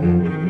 Mm-hmm.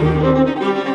Música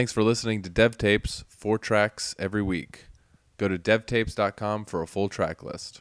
Thanks for listening to Dev Tapes, four tracks every week. Go to devtapes.com for a full track list.